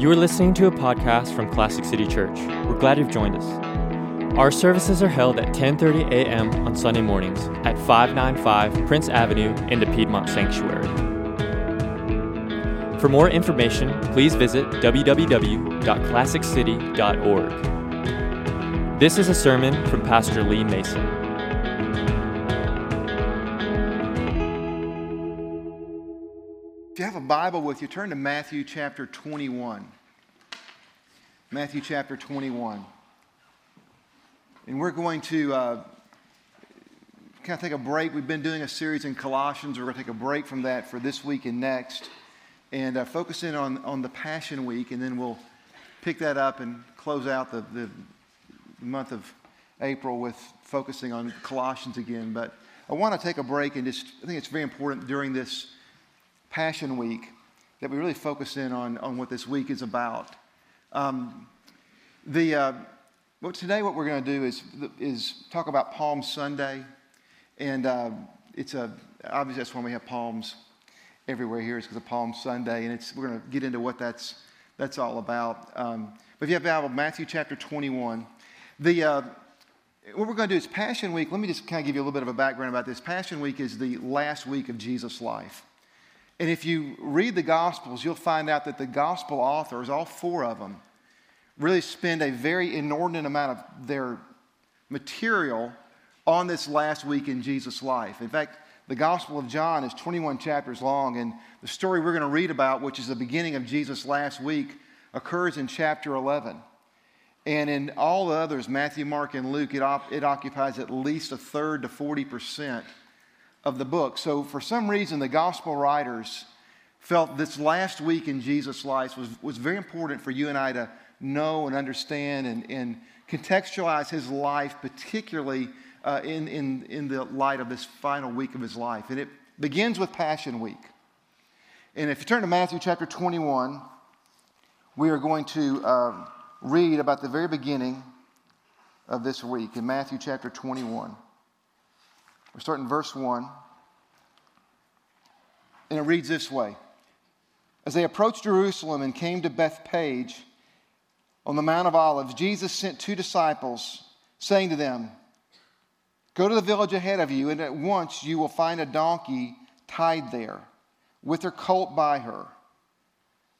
You are listening to a podcast from Classic City Church. We're glad you've joined us. Our services are held at 10:30 a.m. on Sunday mornings at 595 Prince Avenue in the Piedmont Sanctuary. For more information, please visit www.classiccity.org. This is a sermon from Pastor Lee Mason. Have a Bible with you, turn to Matthew chapter 21. Matthew chapter 21. And we're going to uh, kind of take a break. We've been doing a series in Colossians. We're going to take a break from that for this week and next and uh, focus in on, on the Passion Week, and then we'll pick that up and close out the, the month of April with focusing on Colossians again. But I want to take a break and just, I think it's very important during this Passion Week that we really focus in on, on what this week is about. Um, the, uh, well, today, what we're going to do is, is talk about Palm Sunday. And uh, it's a, obviously, that's when we have palms everywhere here is because of Palm Sunday, and it's, we're going to get into what that's, that's all about. Um, but if you have the Bible, Matthew chapter 21. The, uh, what we're going to do is Passion Week. Let me just kind of give you a little bit of a background about this. Passion Week is the last week of Jesus' life. And if you read the Gospels, you'll find out that the Gospel authors, all four of them, really spend a very inordinate amount of their material on this last week in Jesus' life. In fact, the Gospel of John is 21 chapters long, and the story we're going to read about, which is the beginning of Jesus' last week, occurs in chapter 11. And in all the others, Matthew, Mark, and Luke, it, op- it occupies at least a third to 40% of the book. So, for some reason, the gospel writers felt this last week in Jesus' life was, was very important for you and I to know and understand and, and contextualize his life, particularly uh, in, in, in the light of this final week of his life. And it begins with Passion Week. And if you turn to Matthew chapter 21, we are going to uh, read about the very beginning of this week in Matthew chapter 21. We're starting verse 1. And it reads this way As they approached Jerusalem and came to Bethphage on the Mount of Olives, Jesus sent two disciples, saying to them, Go to the village ahead of you, and at once you will find a donkey tied there, with her colt by her.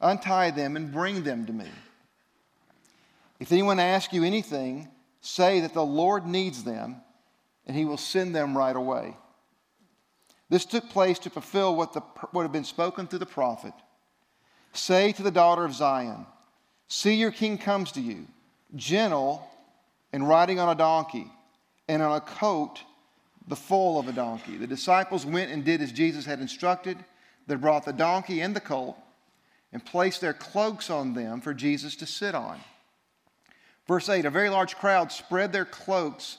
Untie them and bring them to me. If anyone asks you anything, say that the Lord needs them, and he will send them right away. This took place to fulfill what, the, what had been spoken through the prophet. Say to the daughter of Zion, See, your king comes to you, gentle and riding on a donkey and on a coat the foal of a donkey. The disciples went and did as Jesus had instructed. They brought the donkey and the colt and placed their cloaks on them for Jesus to sit on. Verse 8 A very large crowd spread their cloaks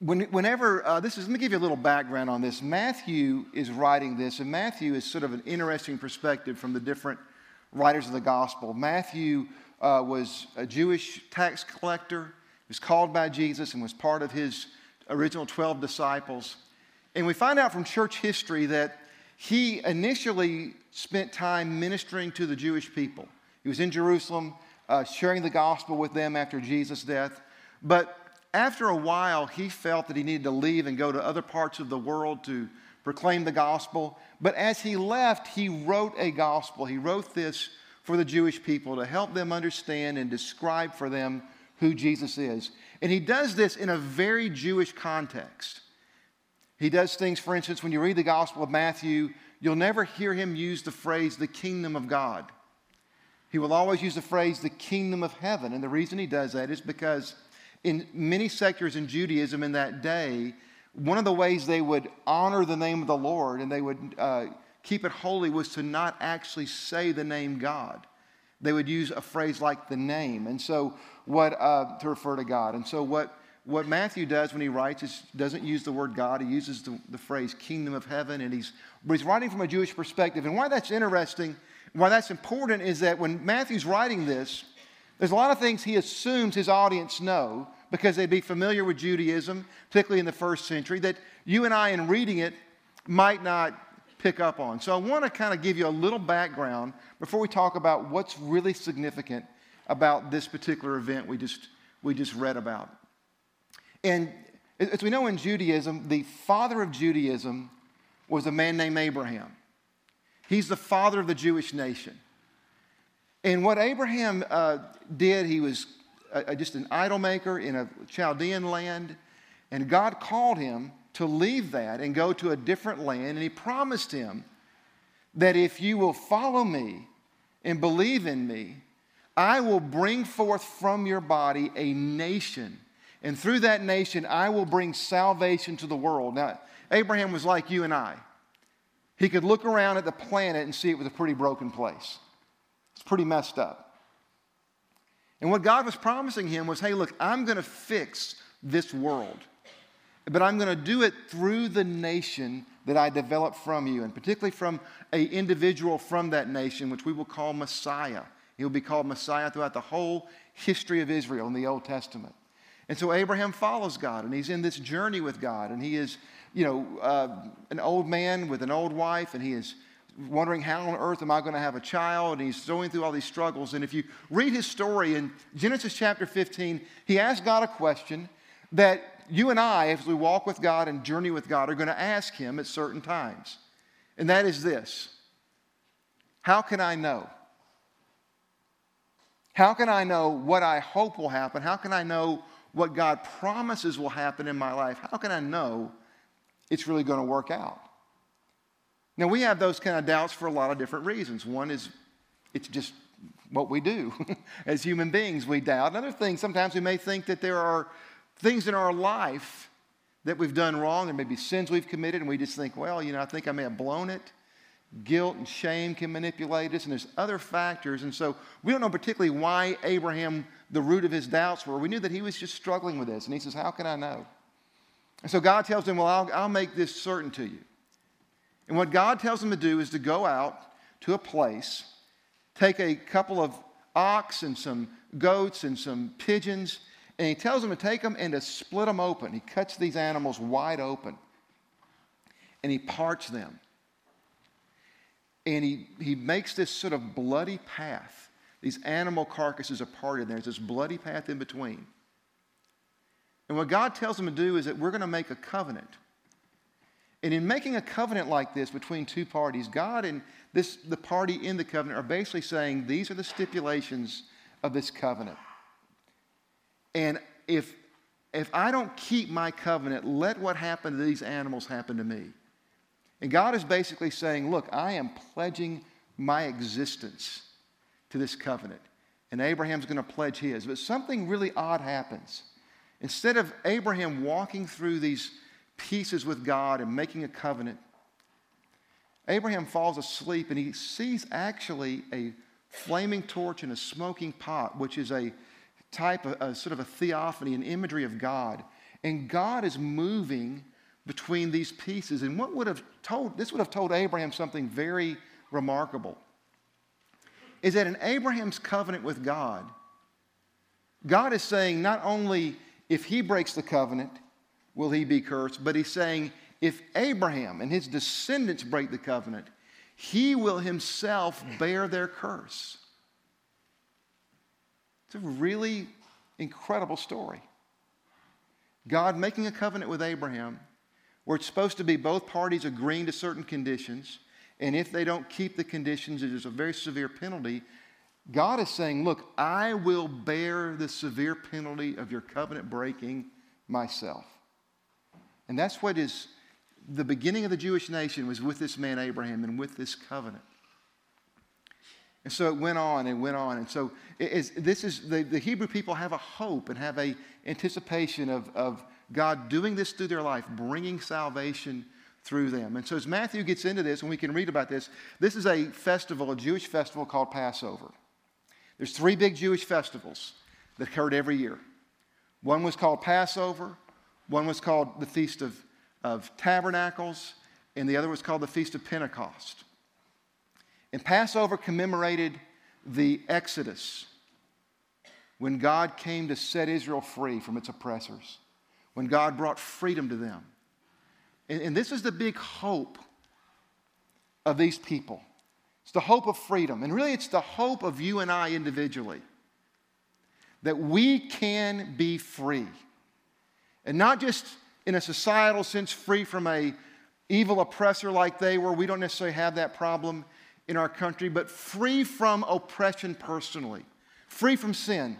when, whenever, uh, this is, let me give you a little background on this. Matthew is writing this, and Matthew is sort of an interesting perspective from the different writers of the gospel. Matthew uh, was a Jewish tax collector, he was called by Jesus, and was part of his original 12 disciples. And we find out from church history that he initially spent time ministering to the Jewish people. He was in Jerusalem, uh, sharing the gospel with them after Jesus' death. But after a while, he felt that he needed to leave and go to other parts of the world to proclaim the gospel. But as he left, he wrote a gospel. He wrote this for the Jewish people to help them understand and describe for them who Jesus is. And he does this in a very Jewish context. He does things, for instance, when you read the Gospel of Matthew, you'll never hear him use the phrase the kingdom of God. He will always use the phrase the kingdom of heaven. And the reason he does that is because in many sectors in Judaism in that day, one of the ways they would honor the name of the Lord and they would uh, keep it holy was to not actually say the name God. they would use a phrase like the name. And so, what uh, to refer to God. And so, what what Matthew does when he writes is doesn't use the word God. He uses the, the phrase kingdom of heaven, and he's but he's writing from a Jewish perspective. And why that's interesting, why that's important, is that when Matthew's writing this, there's a lot of things he assumes his audience know because they'd be familiar with Judaism, particularly in the first century, that you and I, in reading it, might not pick up on. So I want to kind of give you a little background before we talk about what's really significant about this particular event we just, we just read about. And as we know in Judaism, the father of Judaism was a man named Abraham. He's the father of the Jewish nation. And what Abraham uh, did, he was just an idol maker in a Chaldean land, and God called him to leave that and go to a different land. And he promised him that if you will follow me and believe in me, I will bring forth from your body a nation. And through that nation, I will bring salvation to the world. Now, Abraham was like you and I. He could look around at the planet and see it was a pretty broken place. It's pretty messed up. And what God was promising him was hey, look, I'm going to fix this world but I'm going to do it through the nation that I develop from you, and particularly from an individual from that nation, which we will call Messiah. He will be called Messiah throughout the whole history of Israel in the Old Testament. And so Abraham follows God, and he's in this journey with God, and he is, you know, uh, an old man with an old wife, and he is wondering how on earth am I going to have a child, and he's going through all these struggles. And if you read his story in Genesis chapter 15, he asks God a question that you and I, as we walk with God and journey with God, are going to ask Him at certain times. And that is this How can I know? How can I know what I hope will happen? How can I know what God promises will happen in my life? How can I know it's really going to work out? Now, we have those kind of doubts for a lot of different reasons. One is it's just what we do. As human beings, we doubt. Another thing, sometimes we may think that there are things in our life that we've done wrong. There may be sins we've committed, and we just think, well, you know, I think I may have blown it. Guilt and shame can manipulate us, and there's other factors. And so we don't know particularly why Abraham, the root of his doubts were. We knew that he was just struggling with this. And he says, How can I know? And so God tells him, Well, I'll, I'll make this certain to you. And what God tells them to do is to go out to a place, take a couple of ox and some goats and some pigeons, and he tells them to take them and to split them open. He cuts these animals wide open and he parts them. And he, he makes this sort of bloody path. These animal carcasses are parted, and there's this bloody path in between. And what God tells them to do is that we're going to make a covenant. And in making a covenant like this between two parties, God and this, the party in the covenant are basically saying these are the stipulations of this covenant. And if, if I don't keep my covenant, let what happened to these animals happen to me. And God is basically saying, Look, I am pledging my existence to this covenant. And Abraham's going to pledge his. But something really odd happens. Instead of Abraham walking through these pieces with God and making a covenant, Abraham falls asleep and he sees actually a flaming torch and a smoking pot, which is a type, of, a, sort of a theophany, an imagery of God. And God is moving between these pieces. And what would have told, this would have told Abraham something very remarkable. Is that in Abraham's covenant with God, God is saying not only if he breaks the covenant will he be cursed, but he's saying if Abraham and his descendants break the covenant, he will himself bear their curse. It's a really incredible story. God making a covenant with Abraham where it's supposed to be both parties agreeing to certain conditions, and if they don't keep the conditions, it is a very severe penalty. God is saying, Look, I will bear the severe penalty of your covenant breaking myself. And that's what is the beginning of the Jewish nation was with this man Abraham and with this covenant. And so it went on and went on. And so this is the, the Hebrew people have a hope and have a anticipation of, of God doing this through their life, bringing salvation through them. And so as Matthew gets into this, and we can read about this, this is a festival, a Jewish festival called Passover. There's three big Jewish festivals that occurred every year. One was called Passover, one was called the Feast of, of Tabernacles, and the other was called the Feast of Pentecost. And Passover commemorated the Exodus when God came to set Israel free from its oppressors, when God brought freedom to them. And, and this is the big hope of these people. It's the hope of freedom. And really, it's the hope of you and I individually that we can be free. And not just in a societal sense, free from a evil oppressor like they were. We don't necessarily have that problem in our country, but free from oppression personally, free from sin,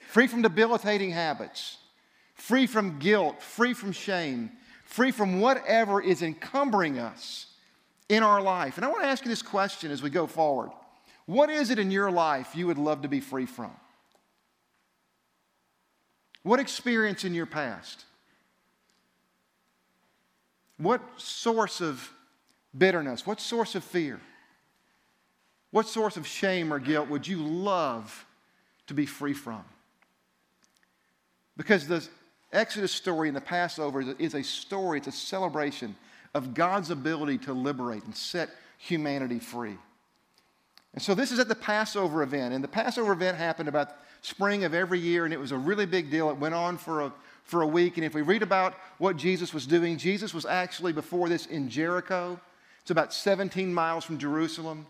free from debilitating habits, free from guilt, free from shame, free from whatever is encumbering us in our life. And I want to ask you this question as we go forward What is it in your life you would love to be free from? What experience in your past? What source of bitterness? What source of fear? What source of shame or guilt would you love to be free from? Because the Exodus story and the Passover is a story, it's a celebration of God's ability to liberate and set humanity free. And so this is at the Passover event. And the Passover event happened about spring of every year, and it was a really big deal. It went on for a, for a week. And if we read about what Jesus was doing, Jesus was actually before this in Jericho. It's about 17 miles from Jerusalem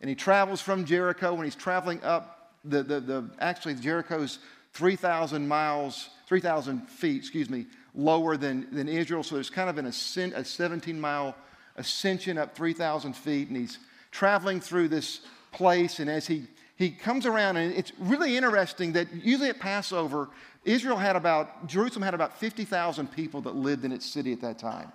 and he travels from Jericho when he's traveling up the, the, the actually Jericho's 3,000 miles, 3,000 feet, excuse me, lower than, than Israel. So there's kind of an ascent, a 17 mile ascension up 3,000 feet. And he's traveling through this place. And as he, he comes around, and it's really interesting that usually at Passover, Israel had about, Jerusalem had about 50,000 people that lived in its city at that time.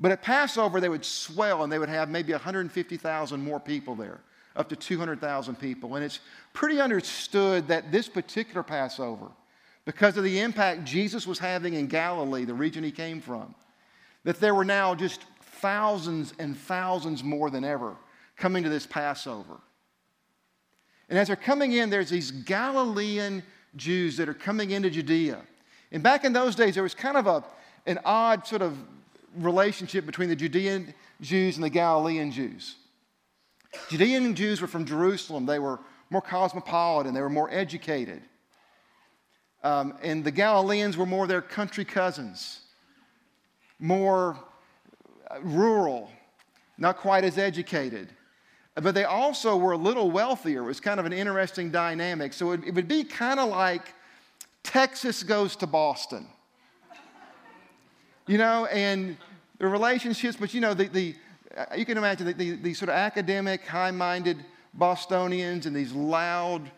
But at Passover, they would swell and they would have maybe 150,000 more people there, up to 200,000 people. And it's pretty understood that this particular Passover, because of the impact Jesus was having in Galilee, the region he came from, that there were now just thousands and thousands more than ever coming to this Passover. And as they're coming in, there's these Galilean Jews that are coming into Judea. And back in those days, there was kind of a, an odd sort of relationship between the Judean Jews and the Galilean Jews. Judean Jews were from Jerusalem. They were more cosmopolitan, they were more educated. Um, and the Galileans were more their country cousins, more uh, rural, not quite as educated. But they also were a little wealthier. It was kind of an interesting dynamic. So it, it would be kind of like Texas goes to Boston you know, and the relationships, but you know, the, the, you can imagine the, the, the sort of academic, high minded Bostonians and these loud,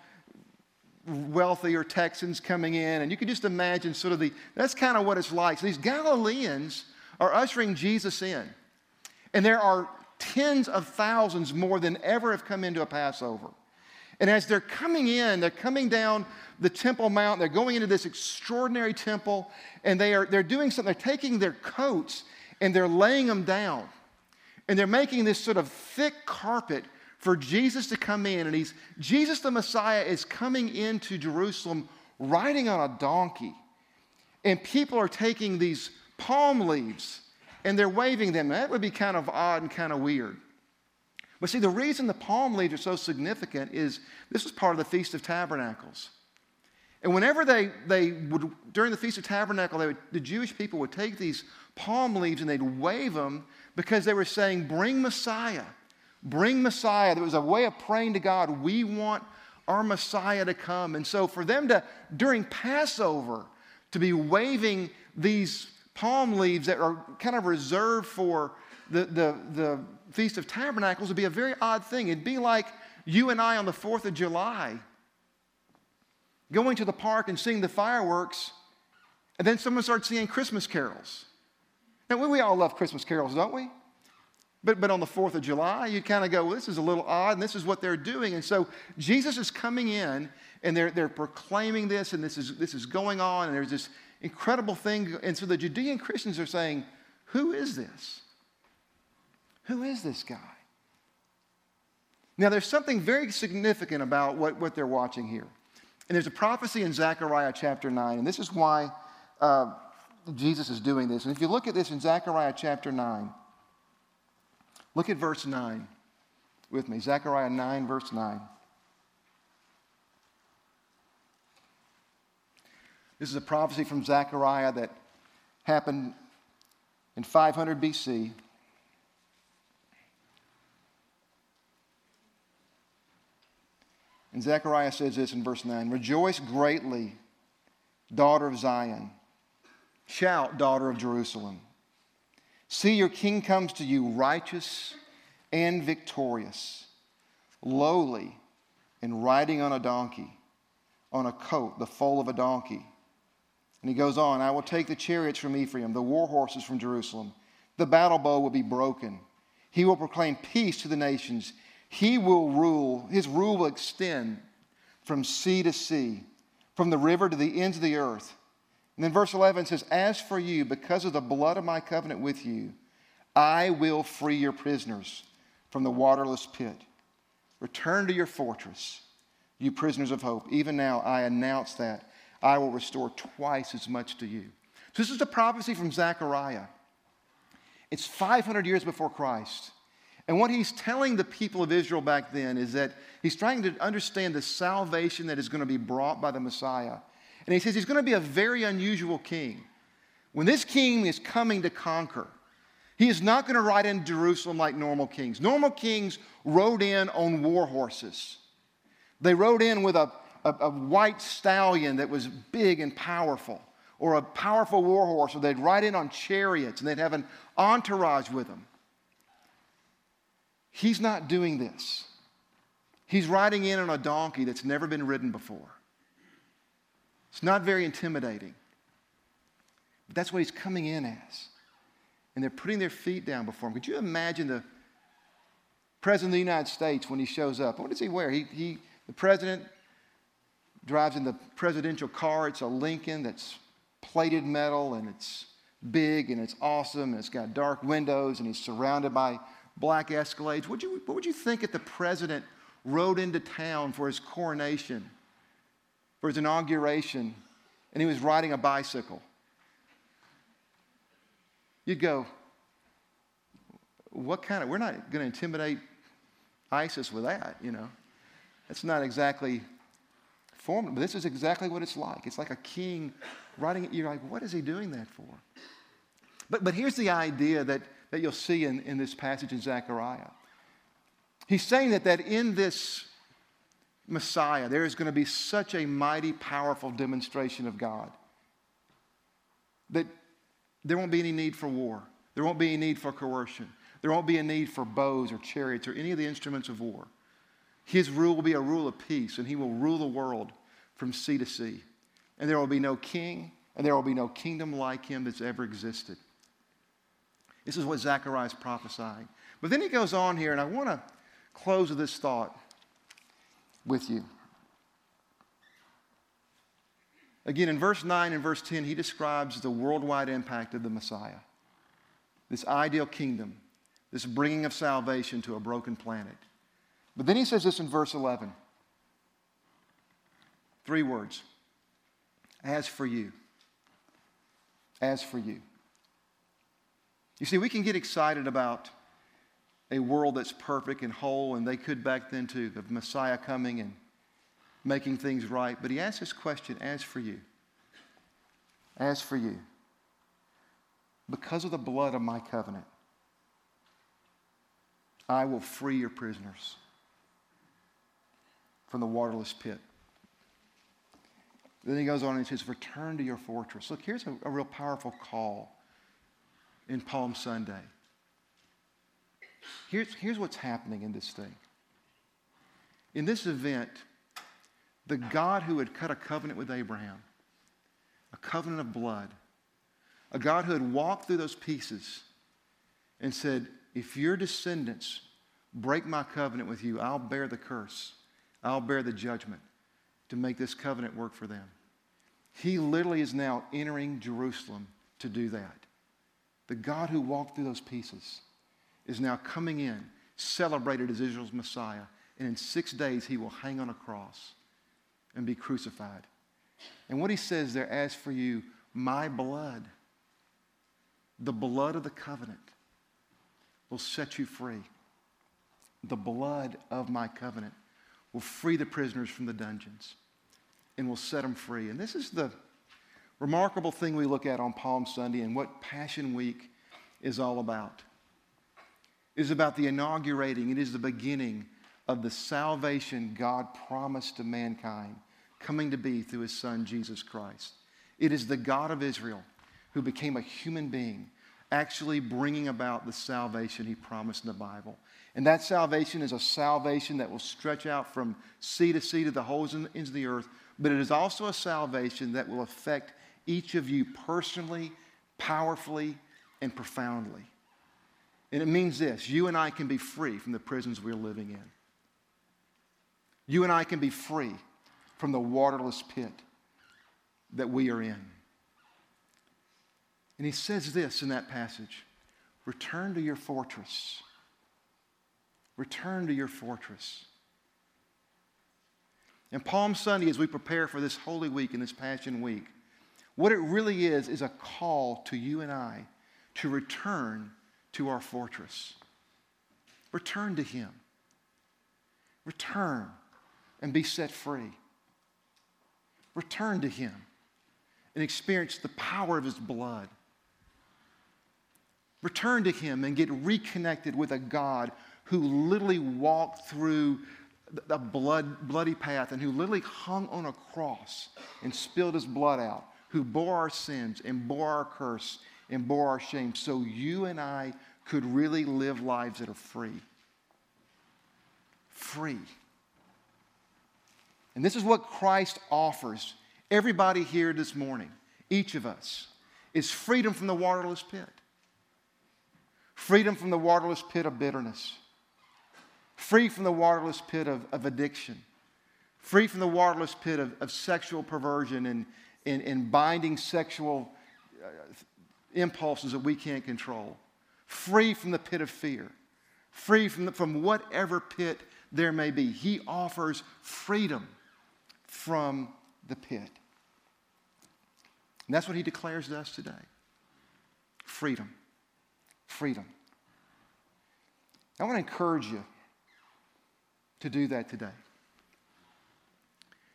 wealthier Texans coming in. And you can just imagine sort of the, that's kind of what it's like. So these Galileans are ushering Jesus in. And there are tens of thousands more than ever have come into a Passover. And as they're coming in, they're coming down the Temple Mount, they're going into this extraordinary temple, and they are, they're doing something. They're taking their coats and they're laying them down. And they're making this sort of thick carpet for Jesus to come in. And he's, Jesus the Messiah is coming into Jerusalem riding on a donkey. And people are taking these palm leaves and they're waving them. That would be kind of odd and kind of weird. But see, the reason the palm leaves are so significant is this was part of the Feast of Tabernacles. And whenever they, they would, during the Feast of Tabernacle, the Jewish people would take these palm leaves and they'd wave them because they were saying, Bring Messiah. Bring Messiah. There was a way of praying to God. We want our Messiah to come. And so for them to, during Passover, to be waving these palm leaves that are kind of reserved for the, the, the Feast of Tabernacles would be a very odd thing. It'd be like you and I on the 4th of July going to the park and seeing the fireworks, and then someone starts singing Christmas carols. Now, we all love Christmas carols, don't we? But, but on the 4th of July, you kind of go, well, this is a little odd, and this is what they're doing. And so Jesus is coming in, and they're, they're proclaiming this, and this is, this is going on, and there's this incredible thing. And so the Judean Christians are saying, Who is this? Who is this guy? Now, there's something very significant about what, what they're watching here. And there's a prophecy in Zechariah chapter 9, and this is why uh, Jesus is doing this. And if you look at this in Zechariah chapter 9, look at verse 9 with me. Zechariah 9, verse 9. This is a prophecy from Zechariah that happened in 500 BC. And Zechariah says this in verse 9 Rejoice greatly, daughter of Zion. Shout, daughter of Jerusalem. See, your king comes to you righteous and victorious, lowly and riding on a donkey, on a coat, the foal of a donkey. And he goes on I will take the chariots from Ephraim, the war horses from Jerusalem. The battle bow will be broken. He will proclaim peace to the nations. He will rule, his rule will extend from sea to sea, from the river to the ends of the earth. And then verse 11 says, As for you, because of the blood of my covenant with you, I will free your prisoners from the waterless pit. Return to your fortress, you prisoners of hope. Even now, I announce that I will restore twice as much to you. So, this is a prophecy from Zechariah. It's 500 years before Christ. And what he's telling the people of Israel back then is that he's trying to understand the salvation that is going to be brought by the Messiah. And he says he's going to be a very unusual king. When this king is coming to conquer, he is not going to ride in Jerusalem like normal kings. Normal kings rode in on war horses. They rode in with a, a, a white stallion that was big and powerful, or a powerful war horse, or they'd ride in on chariots and they'd have an entourage with them. He's not doing this. He's riding in on a donkey that's never been ridden before. It's not very intimidating. But that's what he's coming in as. And they're putting their feet down before him. Could you imagine the President of the United States when he shows up? What does he wear? He, he, the president drives in the presidential car. It's a Lincoln that's plated metal and it's big and it's awesome and it's got dark windows and he's surrounded by black Escalades. Would you, what would you think if the president rode into town for his coronation, for his inauguration, and he was riding a bicycle? You'd go, what kind of, we're not going to intimidate ISIS with that, you know. That's not exactly but this is exactly what it's like. It's like a king writing it. You're like, what is he doing that for? But, but here's the idea that that you'll see in, in this passage in Zechariah. He's saying that, that in this Messiah, there is going to be such a mighty, powerful demonstration of God that there won't be any need for war. There won't be any need for coercion. There won't be a need for bows or chariots or any of the instruments of war. His rule will be a rule of peace, and he will rule the world from sea to sea. And there will be no king, and there will be no kingdom like him that's ever existed. This is what Zechariah is prophesying. But then he goes on here, and I want to close with this thought with you. Again, in verse 9 and verse 10, he describes the worldwide impact of the Messiah, this ideal kingdom, this bringing of salvation to a broken planet. But then he says this in verse 11 three words As for you, as for you. You see, we can get excited about a world that's perfect and whole, and they could back then too, the Messiah coming and making things right. But he asks this question as for you, as for you, because of the blood of my covenant, I will free your prisoners from the waterless pit. Then he goes on and says, Return to your fortress. Look, here's a, a real powerful call in Palm Sunday. Here's, here's what's happening in this thing. In this event, the God who had cut a covenant with Abraham, a covenant of blood, a God who had walked through those pieces and said, If your descendants break my covenant with you, I'll bear the curse, I'll bear the judgment to make this covenant work for them. He literally is now entering Jerusalem to do that. The God who walked through those pieces is now coming in, celebrated as Israel's Messiah, and in six days he will hang on a cross and be crucified. And what he says there, as for you, my blood, the blood of the covenant, will set you free. The blood of my covenant will free the prisoners from the dungeons and will set them free. And this is the remarkable thing we look at on Palm Sunday and what Passion Week is all about. It is about the inaugurating, it is the beginning of the salvation God promised to mankind coming to be through his son Jesus Christ. It is the God of Israel who became a human being, actually bringing about the salvation he promised in the Bible. And that salvation is a salvation that will stretch out from sea to sea to the holes in, into the earth, but it is also a salvation that will affect each of you personally, powerfully, and profoundly. And it means this you and I can be free from the prisons we're living in. You and I can be free from the waterless pit that we are in. And he says this in that passage Return to your fortress. Return to your fortress. And Palm Sunday, as we prepare for this Holy Week and this Passion Week, what it really is, is a call to you and I to return to our fortress. Return to Him. Return and be set free. Return to Him and experience the power of His blood. Return to Him and get reconnected with a God who literally walked through a blood, bloody path and who literally hung on a cross and spilled His blood out, who bore our sins and bore our curse and bore our shame so you and I could really live lives that are free. Free. And this is what Christ offers everybody here this morning, each of us, is freedom from the waterless pit. Freedom from the waterless pit of bitterness. Free from the waterless pit of, of addiction. Free from the waterless pit of, of sexual perversion and, and, and binding sexual uh, impulses that we can't control. Free from the pit of fear. Free from, the, from whatever pit there may be. He offers freedom from the pit. And that's what he declares to us today freedom. Freedom. I want to encourage you to do that today.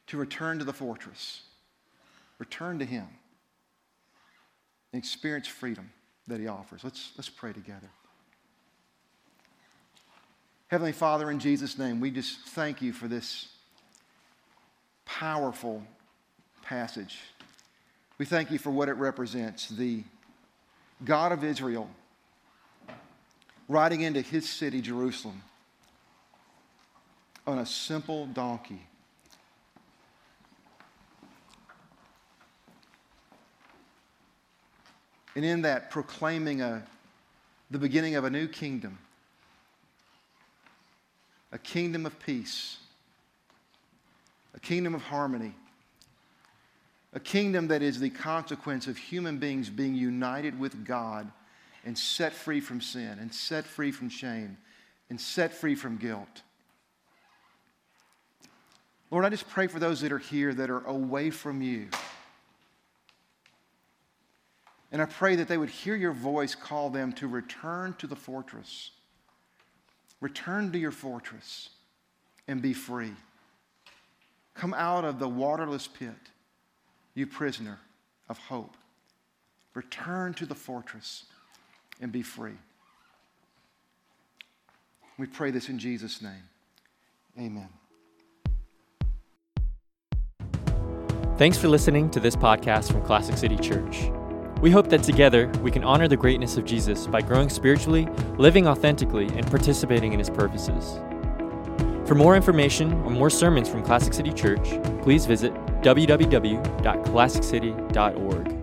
To return to the fortress, return to him, and experience freedom that he offers. Let's, let's pray together. Heavenly Father, in Jesus' name, we just thank you for this powerful passage. We thank you for what it represents the God of Israel riding into his city, Jerusalem, on a simple donkey. And in that, proclaiming a, the beginning of a new kingdom, a kingdom of peace a kingdom of harmony, a kingdom that is the consequence of human beings being united with God and set free from sin, and set free from shame, and set free from guilt. Lord, I just pray for those that are here that are away from you. And I pray that they would hear your voice call them to return to the fortress. Return to your fortress and be free. Come out of the waterless pit, you prisoner of hope. Return to the fortress and be free. We pray this in Jesus' name. Amen. Thanks for listening to this podcast from Classic City Church. We hope that together we can honor the greatness of Jesus by growing spiritually, living authentically, and participating in his purposes. For more information or more sermons from Classic City Church, please visit www.classiccity.org.